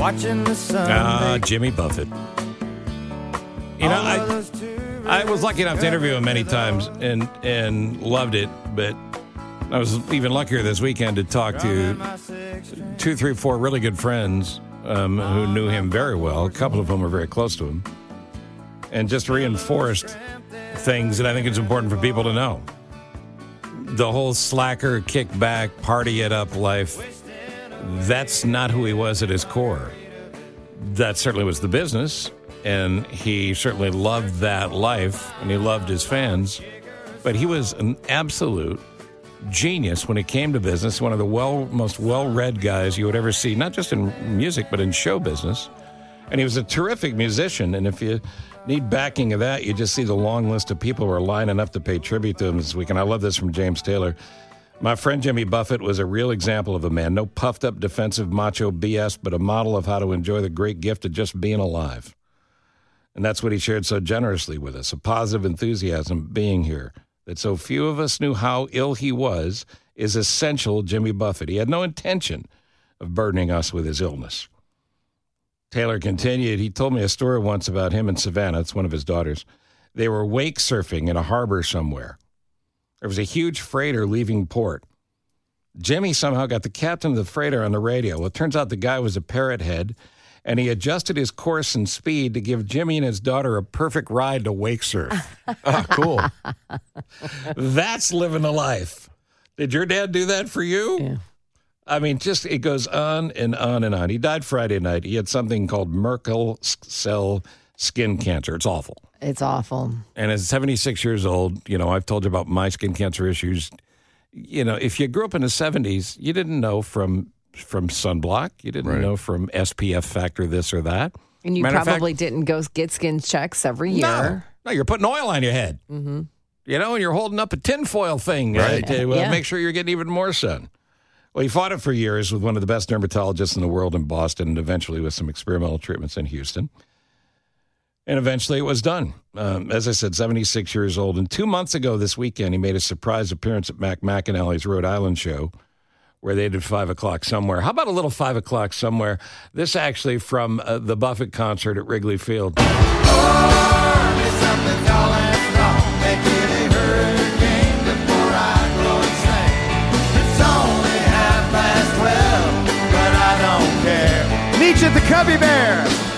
watching the sun. Ah, Jimmy Buffett. You know, I I was lucky enough to interview him many times and and loved it, but I was even luckier this weekend to talk to two, three, four really good friends um, who knew him very well. A couple of them were very close to him, and just reinforced things that I think it's important for people to know. The whole slacker, kick back, party it up life. That's not who he was at his core. That certainly was the business, and he certainly loved that life, and he loved his fans. But he was an absolute genius when it came to business. One of the well, most well-read guys you would ever see, not just in music but in show business. And he was a terrific musician. And if you need backing of that, you just see the long list of people who are lining up to pay tribute to him this week. And I love this from James Taylor. My friend Jimmy Buffett was a real example of a man, no puffed up defensive macho BS, but a model of how to enjoy the great gift of just being alive. And that's what he shared so generously with us a positive enthusiasm being here that so few of us knew how ill he was is essential Jimmy Buffett. He had no intention of burdening us with his illness. Taylor continued, he told me a story once about him and Savannah, it's one of his daughters. They were wake surfing in a harbor somewhere. There was a huge freighter leaving port. Jimmy somehow got the captain of the freighter on the radio. Well, it turns out the guy was a parrot head, and he adjusted his course and speed to give Jimmy and his daughter a perfect ride to wake surf. Oh, cool. That's living the life. Did your dad do that for you? Yeah. I mean, just it goes on and on and on. He died Friday night. He had something called Merkel cell skin cancer. It's awful. It's awful. And at 76 years old, you know, I've told you about my skin cancer issues. You know, if you grew up in the 70s, you didn't know from from sunblock, you didn't Right. know from SPF factor this or that. And you Matter of fact- probably didn't go get skin checks every year. No, no, you're putting oil on your head. Mm-hmm. You know, and you're holding up a tinfoil thing uh, Right. to uh, Yeah. make sure you're getting even more sun. Well, he fought it for years with one of the best dermatologists in the world in Boston, and eventually with some experimental treatments in Houston. And eventually it was done. Um, as I said, 76 years old. And two months ago this weekend, he made a surprise appearance at Mac McAnally's Rhode Island show where they did five o'clock somewhere. How about a little five o'clock somewhere? This actually from uh, the Buffett concert at Wrigley Field. Meet you at the Cubby Bear.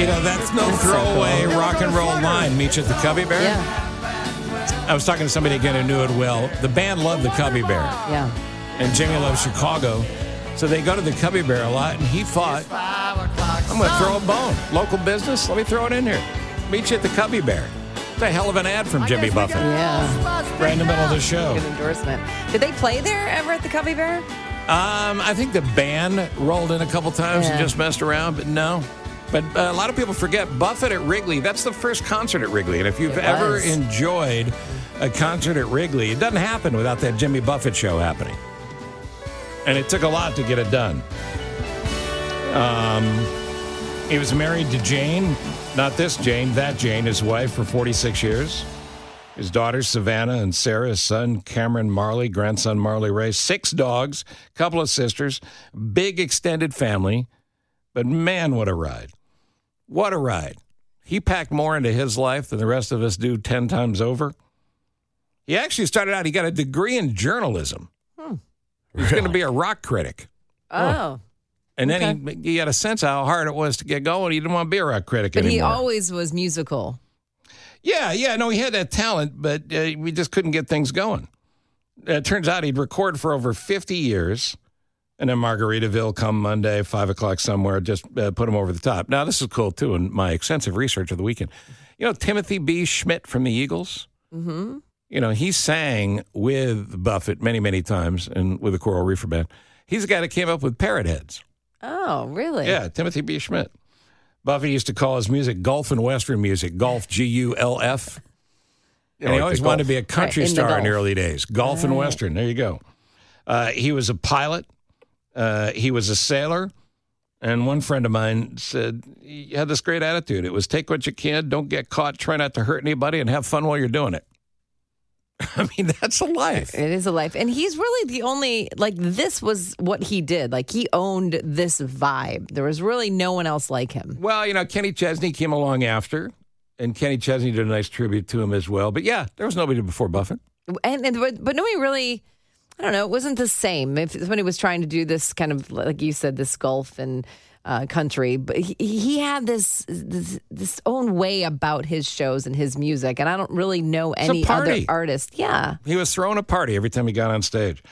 You know, that's no throwaway rock and roll line. Meet you at the Cubby Bear. Yeah. I was talking to somebody again who knew it well. The band loved the Cubby Bear, Yeah. and Jimmy loves Chicago. So they go to the Cubby Bear a lot, and he thought, I'm going to throw a bone. Local business, let me throw it in here. Meet you at the Cubby Bear. It's a hell of an ad from Jimmy Buffett. Yeah. Right in the middle of the show. Good endorsement. Did they play there ever at the Cubby Bear? Um, I think the band rolled in a couple times and just messed around, but no. But uh, a lot of people forget Buffett at Wrigley. That's the first concert at Wrigley, and if you've It ever was. enjoyed a concert at Wrigley, it doesn't happen without that Jimmy Buffett show happening. And it took a lot to get it done. Um, he was married to Jane, not this Jane, that Jane, his wife, for 46 years. His daughters, Savannah and Sarah, his son, Cameron Marley, grandson, Marley Ray, six dogs, couple of sisters, big extended family. But man, what a ride. What a ride. He packed more into his life than the rest of us do 10 times over. He actually started out, he got a degree in journalism. He was going to be a rock critic. Oh. And then he, he had a sense of how hard it was to get going. He didn't want to be a rock critic But anymore. he always was musical. Yeah, yeah, no, he had that talent, but uh, we just couldn't get things going. Uh, It turns out he'd record for over 50 years, and then Margaritaville come Monday, 5 o'clock somewhere, just uh, put them over the top. Now, this is cool, too, in my extensive research of the weekend. You know, Timothy B. Schmit from the Eagles? Mm-hmm. You know, he sang with Buffett many, many times and with the Coral Reefer Band. He's the guy that came up with Parrot Heads. Oh, really? Yeah, Timothy B. Schmit. Buffett used to call his music gulf and western music, gulf, G U L F. And he always wanted to be a country Right, in star in the early days. Gulf and western. There you go. Uh, he was a pilot. Uh, he was a sailor. And one friend of mine said he had this great attitude. It was take what you can, don't get caught, try not to hurt anybody, and have fun while you're doing it. I mean, that's a life. It is a life. And he's really the only, like, this was what he did. Like, he owned this vibe. There was really no one else like him. Well, you know, Kenny Chesney came along after, and Kenny Chesney did a nice tribute to him as well. But yeah, there was nobody before Buffett. And, and but, but nobody really, I don't know, it wasn't the same. If somebody was trying to do this kind of, like you said, this gulf and uh, country, but he, he had this, this this own way about his shows and his music, and I don't really know any other party. artist. Yeah, He was throwing a party every time he got on stage.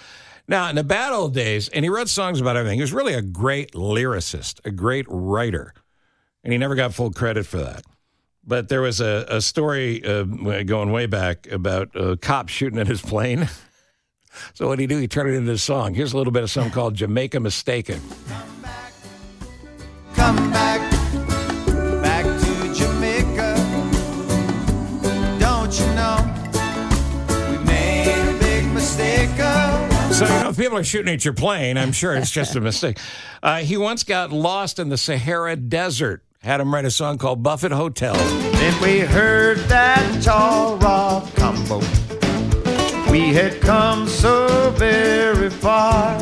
Now, in the bad old days, and he wrote songs about everything. He was really a great lyricist, a great writer, and he never got full credit for that. But there was a, a story uh, going way back about a cop shooting at his plane. So what did he do? He turned it into a song. Here's a little bit of something called Jamaica Mistaica. Come back, come back back to Jamaica. Don't you know we made a big mistake? Oh, So, you know, if people are shooting at your plane, I'm sure it's just a mistake. Uh, he once got lost in the Sahara Desert, had him write a song called Buffet Hotel. Then we heard that tall rock combo. We had come so very far,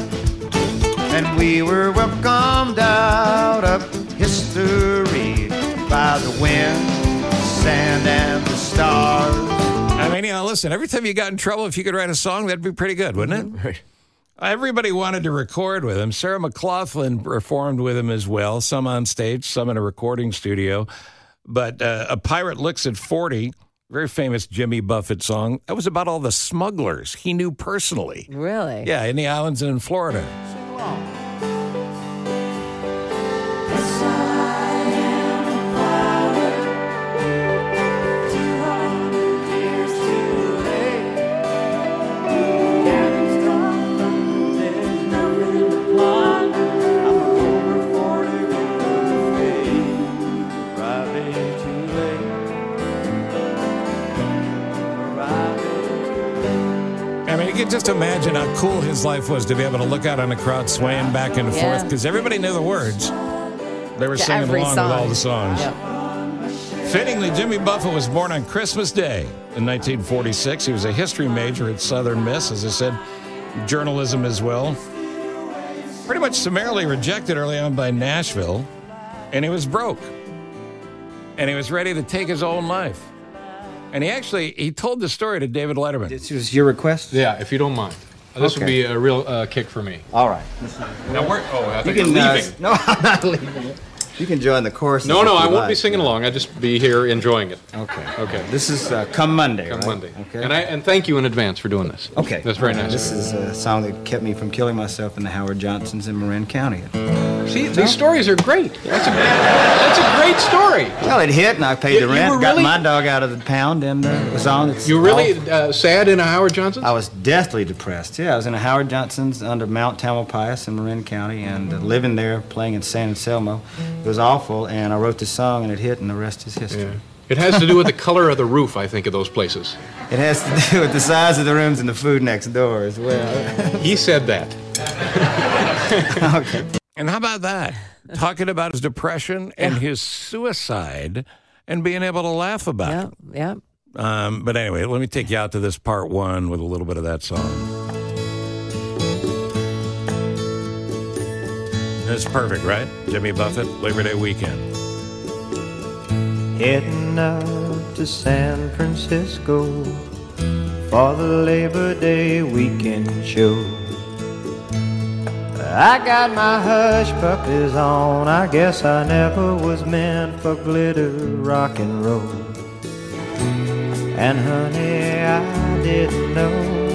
and we were welcomed out of history by the wind, sand, and the stars. I mean, you know, listen, every time you got in trouble, if you could write a song, that'd be pretty good, wouldn't it? Right. Everybody wanted to record with him. Sarah McLachlan performed with him as well, some on stage, some in a recording studio. But uh, A Pirate Looks at 40, very famous Jimmy Buffett song, that was about all the smugglers he knew personally. really. Yeah, in the islands and in Florida. Can just imagine how cool his life was to be able to look out on the crowd swaying back and forth because everybody knew the words. They were To singing along song. with all the songs. Yep. Fittingly, Jimmy Buffett was born on Christmas Day in 1946. He was a history major at Southern Miss, as I said, journalism as well. Pretty much summarily rejected early on by Nashville, and he was broke. And he was ready to take his own life. And he actually he told the story to David Letterman. This was your request? Yeah, if you don't mind. This would be a real uh, kick for me. All right. Now, where? Oh, I You think you're can, uh, leaving. no, I'm not leaving. You can join the chorus. No, no, I won't like. be singing along. I'll just be here enjoying it. Okay. Okay. This is uh, Come Monday, Come right? Monday. Okay. And I and thank you in advance for doing this. Okay. That's very nice. This is a song that kept me from killing myself in the Howard Johnsons in Marin County. See, these stories are great. That's a, that's a great story. Well, it hit, and I paid You- the you rent, were got really- my dog out of the pound, and uh, it was on. It's You really all- uh, sad in a Howard Johnson? I was deathly depressed. Yeah, I was in a Howard Johnson's under Mount Tamalpais in Marin County, and uh, living there, playing in San Anselmo. It was awful, and I wrote this song, and it hit, and the rest is history. Yeah. It has to do with the color of the roof, I think, of those places. It has to do with the size of the rooms and the food next door as well. He said that. okay. And how about that? Talking about his depression and his suicide and being able to laugh about it. Yeah, yeah. Um, but anyway, let me take you out to this part one with a little bit of that song. That's perfect, right? Jimmy Buffett, Labor Day weekend. Heading up to San Francisco for the Labor Day weekend show. I got my hush puppies on. I guess I never was meant for glitter rock and roll. And honey, I didn't know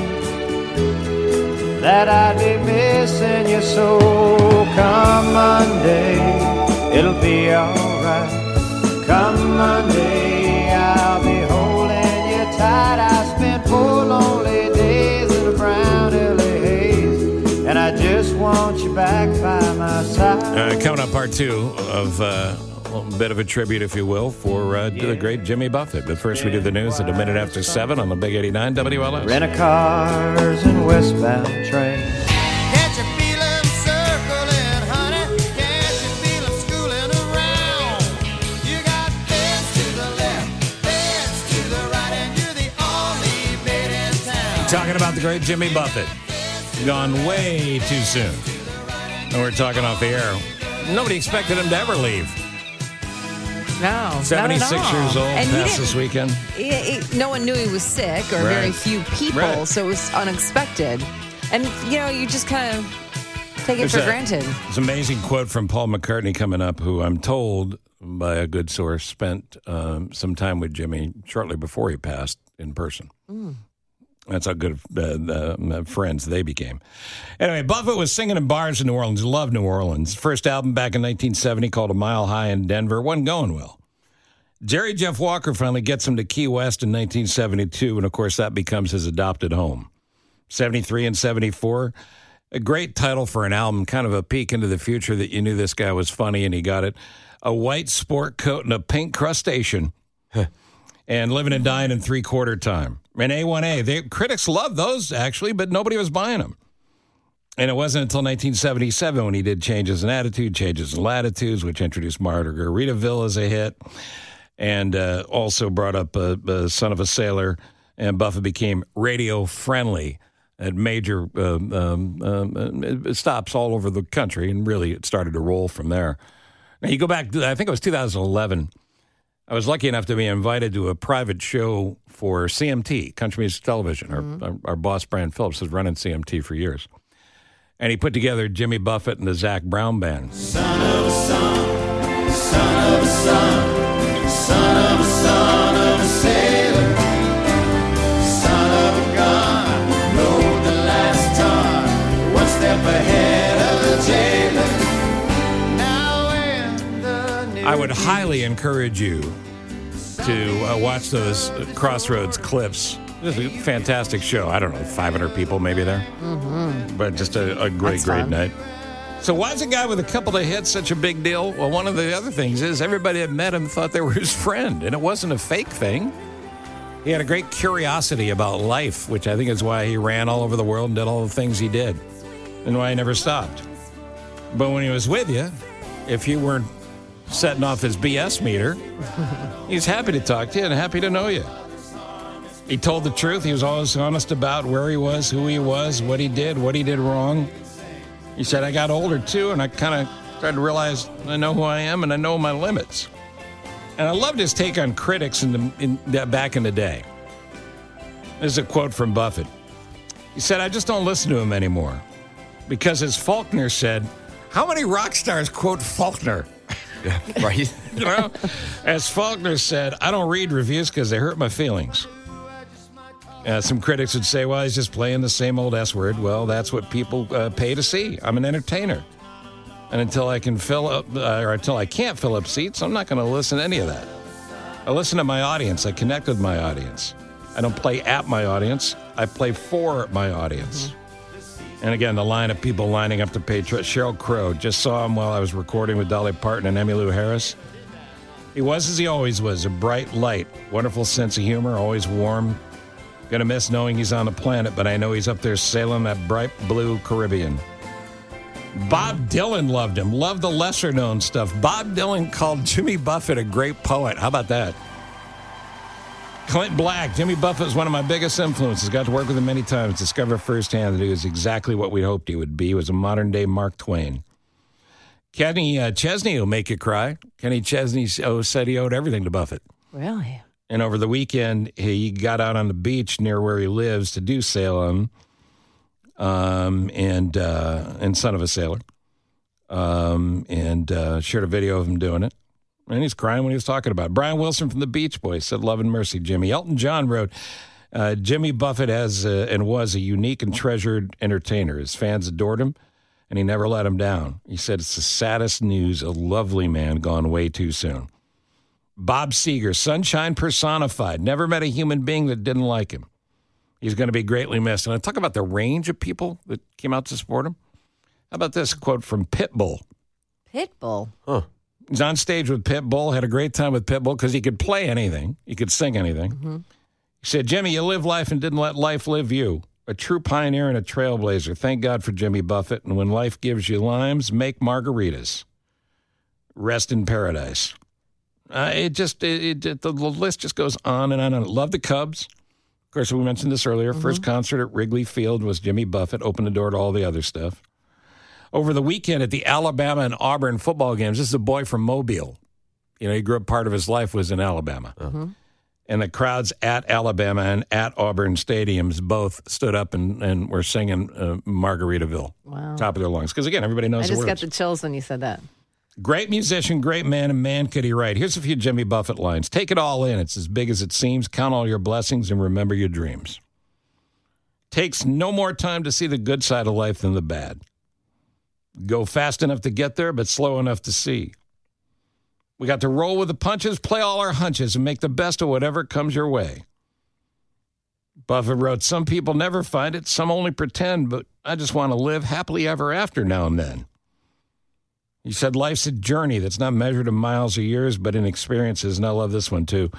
that I'd be missing you so. Come Monday, it'll be alright. Come Monday, want you back by my side. Uh, coming up, part two of uh, a bit of a tribute, if you will, for uh, the great Jimmy Buffett. But first, we do the news at a minute after seven on the Big 89 WLS. Rent a cars and westbound trains. Can't you feel 'em circling, honey? Can't you feel 'em schooling around? You got beds to the left, beds to the right, and you're the only bed in Talking about the great Jimmy Buffett. Gone way too soon. And we're talking off the air. Nobody expected him to ever leave. No, not at 76 all. years old, And passed this weekend. no one knew he was sick, or very few people, Right. so it was unexpected. And you know, you just kind of take it There's for a- granted. It's an amazing quote from Paul McCartney coming up, who I'm told by a good source spent um, some time with Jimmy shortly before he passed in person. That's how good uh, uh, friends they became. Anyway, Buffett was singing in bars in New Orleans. Loved New Orleans. First album back in 1970 called A Mile High in Denver wasn't going well. Jerry Jeff Walker finally gets him to Key West in 1972, and of course that becomes his adopted home. 73 and 74. A great title for an album, kind of a peek into the future that you knew this guy was funny and he got it. A white sport coat and a pink crustacean. And living and dying in three quarter time. And A1A, they, critics loved those actually, but nobody was buying them. And it wasn't until 1977 when he did Changes in Attitude, Changes in Latitudes, which introduced Margaritaville as a hit, and uh, also brought up uh, uh, Son of a Sailor. And Buffett became radio friendly at major um, um, um, uh, stops all over the country, and really it started to roll from there. Now you go back, I think it was 2011. I was lucky enough to be invited to a private show for CMT, Country Music Television. Our, mm-hmm. our, our boss, Brian Philips, has run in CMT for years. And he put together Jimmy Buffett and the Zac Brown Band. I would highly encourage you to uh, watch those Crossroads clips. This is a fantastic show. I don't know, 500 people maybe there. Mm-hmm. But just a, a great, That's great fun. night. So why is a guy with a couple of hits such a big deal? Well, one of the other things is everybody that met him thought they were his friend, and it wasn't a fake thing. He had a great curiosity about life, which I think is why he ran all over the world and did all the things he did, and why he never stopped. But when he was with you, if you weren't setting off his BS meter, he's happy to talk to you and happy to know you. He told the truth. He was always honest about where he was, who he was, what he did, what he did wrong. He said, I got older too, and I kind of started to realize I know who I am and I know my limits. And I loved his take on critics in the, in, back in the day. This is a quote from Buffett. He said, I just don't listen to him anymore. Because as Faulkner said, how many rock stars quote Faulkner? Right? You know, as Faulkner said, I don't read reviews because they hurt my feelings. Uh, some critics would say, well, he's just playing the same old S word. Well, that's what people uh, pay to see. I'm an entertainer. And until I can fill up, uh, or until I can't fill up seats, I'm not going to listen to any of that. I listen to my audience. I connect with my audience. I don't play at my audience. I play for my audience. And again, the line of people lining up to pay tri- Sheryl Crow. Just saw him while I was recording with Dolly Parton and Emmylou Harris. He was as he always was, a bright light, wonderful sense of humor, always warm. Gonna miss knowing he's on the planet, but I know he's up there sailing that bright blue Caribbean. Bob Dylan loved him, loved the lesser known stuff. Bob Dylan called Jimmy Buffett a great poet. How about that? Clint Black, Jimmy Buffett is one of my biggest influences. Got to work with him many times. Discovered firsthand that he was exactly what we hoped he would be. He was a modern day Mark Twain. Kenny uh, Chesney will make you cry. Kenny Chesney oh, said he owed everything to Buffett. Really? And over the weekend, he got out on the beach near where he lives to do Salem, um, and uh, and son of a sailor, um, and uh, shared a video of him doing it. And he's crying when he was talking about it. Brian Wilson from the Beach Boys said, "Love and mercy, Jimmy." Elton John wrote, uh, "Jimmy Buffett has uh, and was a unique and treasured entertainer. His fans adored him." And he never let him down. He said, It's the saddest news. A lovely man gone way too soon. Bob Seger, sunshine personified. Never met a human being that didn't like him. He's going to be greatly missed. And I talk about the range of people that came out to support him. How about this quote from Pitbull? Pitbull. He's on stage with Pitbull, had a great time with Pitbull because he could play anything, he could sing anything. He said, Jimmy, you live life and didn't let life live you. A true pioneer and a trailblazer. Thank God for Jimmy Buffett. And when life gives you limes, make margaritas. Rest in paradise. Uh, it just, it, it, the list just goes on and on and on. Love the Cubs. Of course, we mentioned this earlier. First concert at Wrigley Field was Jimmy Buffett, opened the door to all the other stuff. Over the weekend at the Alabama and Auburn football games, this is a boy from Mobile. You know, he grew up, part of his life was in Alabama. And the crowds at Alabama and at Auburn stadiums both stood up and, and were singing uh, Margaritaville, Wow. top of their lungs. Because again, everybody knows I just got the chills when you said that. Great musician, great man, and man could he write. Here's a few Jimmy Buffett lines. Take it all in. It's as big as it seems. Count all your blessings and remember your dreams. Takes no more time to see the good side of life than the bad. Go fast enough to get there, but slow enough to see. We got to roll with the punches, play all our hunches, and make the best of whatever comes your way. Buffett wrote, Some people never find it, some only pretend, but I just want to live happily ever after now and then. He said, Life's a journey that's not measured in miles or years, but in experiences. And I love this one too.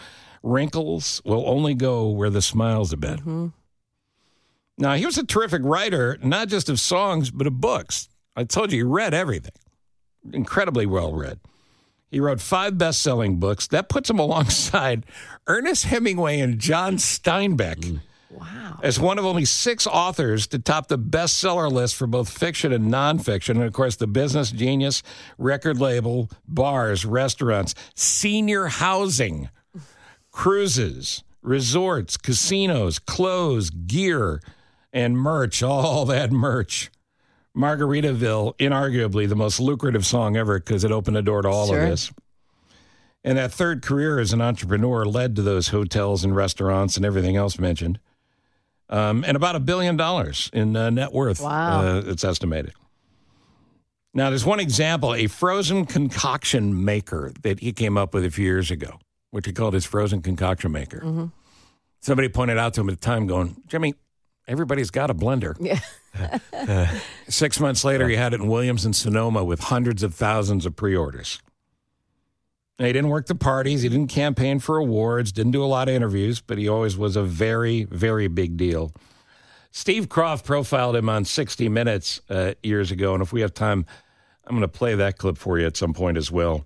Wrinkles will only go where the smiles have been. Mm-hmm. Now, he was a terrific writer, not just of songs, but of books. I told you, he read everything, incredibly well read. He wrote five best selling books. That puts him alongside Ernest Hemingway and John Steinbeck mm. Wow. as one of only six authors to top the bestseller list for both fiction and nonfiction. And of course, the business genius, record label, bars, restaurants, senior housing, cruises, resorts, casinos, clothes, gear, and merch. All that merch. Margaritaville, inarguably the most lucrative song ever because it opened the door to all Sure. of this. And that third career as an entrepreneur led to those hotels and restaurants and everything else mentioned. Um, and about a billion dollars in uh, net worth, Wow. uh, it's estimated. Now, there's one example a frozen concoction maker that he came up with a few years ago, which he called his frozen concoction maker. Somebody pointed out to him at the time, going, Jimmy, everybody's got a blender. Yeah. Six months later, he had it in Williams and Sonoma with hundreds of thousands of pre orders. He didn't work the parties, he didn't campaign for awards, didn't do a lot of interviews, but he always was a very, very big deal. Steve Kroft profiled him on 60 Minutes uh, years ago, and if we have time, I'm going to play that clip for you at some point as well.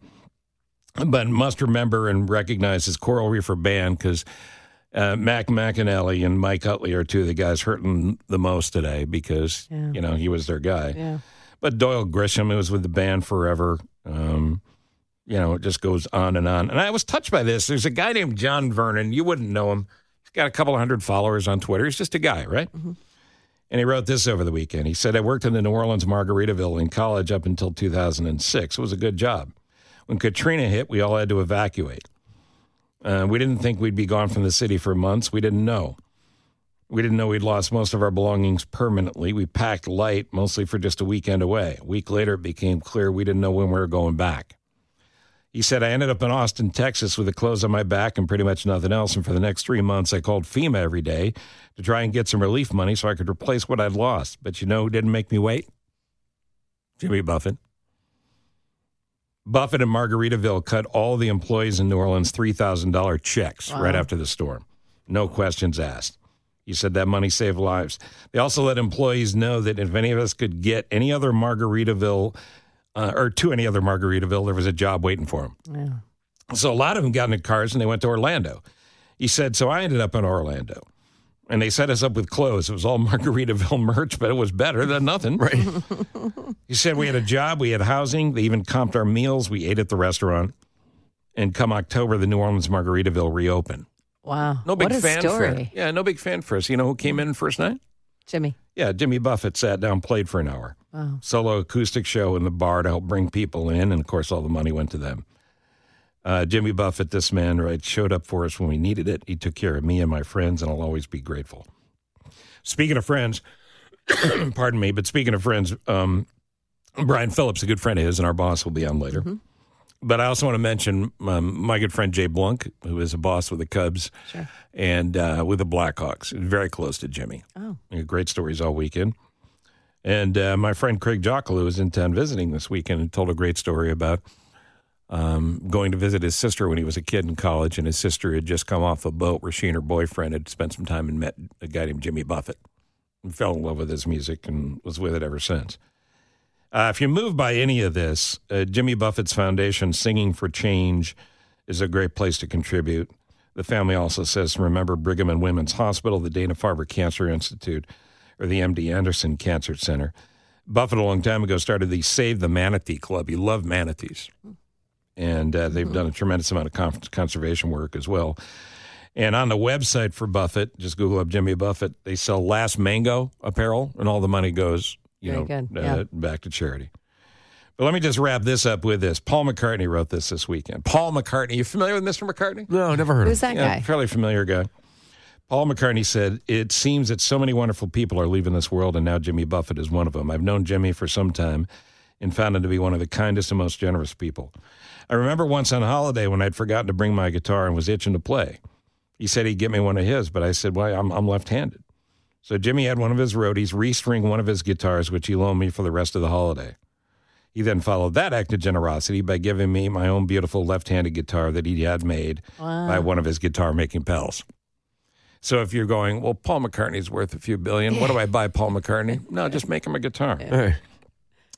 But must remember and recognize his Coral Reefer Band because uh, Mac McAnally and Mike Utley are two of the guys hurting the most today because Yeah. you know he was their guy. Yeah. But Doyle Grisham, who was with the band forever, um, you know, it just goes on and on. And I was touched by this. There's a guy named John Vernon. You wouldn't know him. He's got a couple hundred followers on Twitter. He's just a guy, right? And he wrote this over the weekend. He said, I worked in the New Orleans Margaritaville in college up until 2006. It was a good job. When Katrina hit, we all had to evacuate. Uh, we didn't think we'd be gone from the city for months. We didn't know. We didn't know we'd lost most of our belongings permanently. We packed light, mostly for just a weekend away. A week later, it became clear we didn't know when we were going back. He said, I ended up in Austin, Texas with the clothes on my back and pretty much nothing else. And for the next three months, I called FEMA every day to try and get some relief money so I could replace what I'd lost. But you know who didn't make me wait? Jimmy Buffett. Buffett and Margaritaville cut all the employees in New Orleans $3,000 checks right after the storm. No questions asked. He said that money saved lives. They also let employees know that if any of us could get any other Margaritaville uh, or to any other Margaritaville, there was a job waiting for them. Yeah. So a lot of them got in cars and they went to Orlando. He said, so I ended up in Orlando. And they set us up with clothes. It was all Margaritaville merch, but it was better than nothing. Right. he said we had a job, we had housing. They even comped our meals. We ate at the restaurant. And come October, the New Orleans Margaritaville reopened. Wow. No big what a fan story. for Yeah, no big fan for us. You know who came in first night? Jimmy. Yeah, Jimmy Buffett sat down, played for an hour. Wow. Solo acoustic show in the bar to help bring people in, and of course, all the money went to them. Uh, Jimmy Buffett, this man, right, showed up for us when we needed it. He took care of me and my friends, and I'll always be grateful. Speaking of friends, pardon me, but speaking of friends, um, Brian Philips, a good friend of his, and our boss will be on later. But I also want to mention um, my good friend Jay Blunk, who is a boss with the Cubs Sure. and uh, with the Blackhawks, very close to Jimmy. Oh. Great stories all weekend. And uh, my friend Craig Jockalo was in town visiting this weekend and told a great story about um, going to visit his sister when he was a kid in college. And his sister had just come off a boat where she and her boyfriend had spent some time and met a guy named Jimmy Buffett and fell in love with his music and was with it ever since. Uh, if you're moved by any of this, uh, Jimmy Buffett's foundation, Singing for Change, is a great place to contribute. The family also says remember Brigham and Women's Hospital, the Dana Farber Cancer Institute, or the MD Anderson Cancer Center. Buffett, a long time ago, started the Save the Manatee Club. He loved manatees. And uh, they've done a tremendous amount of con- conservation work as well. And on the website for Buffett, just Google up Jimmy Buffett, they sell Last Mango apparel, and all the money goes, you Very know, good, uh, back to charity. But let me just wrap this up with this. Paul McCartney wrote this this weekend. Paul McCartney, you familiar with Mr. McCartney? No, never heard Who's of him. that Yeah, guy? fairly familiar guy. Paul McCartney said, It seems that so many wonderful people are leaving this world, and now Jimmy Buffett is one of them. I've known Jimmy for some time and found him to be one of the kindest and most generous people. I remember once on holiday when I'd forgotten to bring my guitar and was itching to play. He said he'd get me one of his, but I said, Why, I'm, I'm left handed. So Jimmy had one of his roadies restring one of his guitars, which he loaned me for the rest of the holiday. He then followed that act of generosity by giving me my own beautiful left handed guitar that he had made by one of his guitar making pals. So if you're going, well, Paul McCartney's worth a few billion, what do I buy Paul McCartney? No, just make him a guitar. it.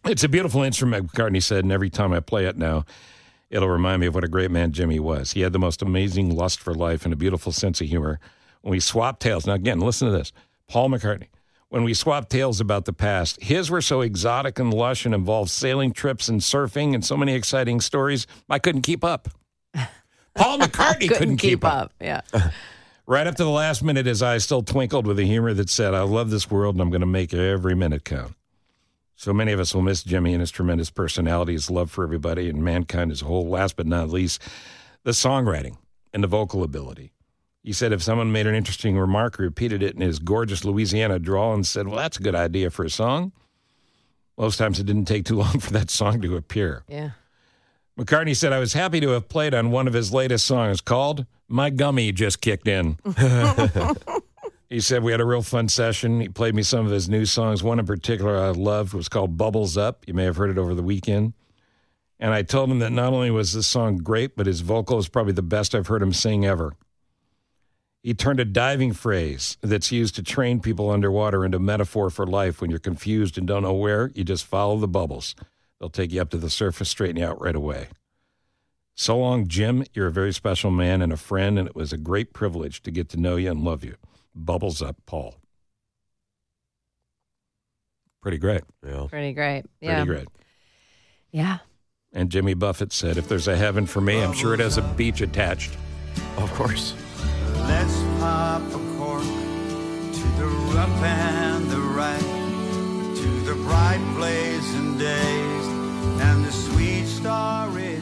It's a beautiful instrument, McCartney said, and every time I play it now, it'll remind me of what a great man Jimmy was. He had the most amazing lust for life and a beautiful sense of humor. When we swapped tales, now again, listen to this Paul McCartney. When we swapped tales about the past, his were so exotic and lush and involved sailing trips and surfing and so many exciting stories, I couldn't keep up. Paul McCartney couldn't, keep, up. Yeah. Right up to the last minute, his eyes still twinkled with a humor that said, I love this world and I'm going to make every minute count. So many of us will miss Jimmy and his tremendous personality, his love for everybody and mankind as a whole. Last but not least, the songwriting and the vocal ability. He said if someone made an interesting remark, repeated it in his gorgeous Louisiana drawl, and said, Well, that's a good idea for a song. Most times it didn't take too long for that song to appear. Yeah. McCartney said, I was happy to have played on one of his latest songs called My Gummy Just Kicked In. he said, We had a real fun session. He played me some of his new songs. One in particular I loved was called Bubbles Up. You may have heard it over the weekend. And I told him that not only was this song great, but his vocal is probably the best I've heard him sing ever. He turned a diving phrase that's used to train people underwater into metaphor for life. When you're confused and don't know where, you just follow the bubbles. They'll take you up to the surface, straighten you out right away. So long, Jim. You're a very special man and a friend, and it was a great privilege to get to know you and love you. Bubbles up, Paul. Pretty great. yeah. Pretty great. Yeah. Pretty Yeah. great. Yeah. And Jimmy Buffett said, if there's a heaven for me, I'm sure it has a beach attached. Of course. Let's pop a cork to the rough and the right, to the bright blazing days and the sweet starry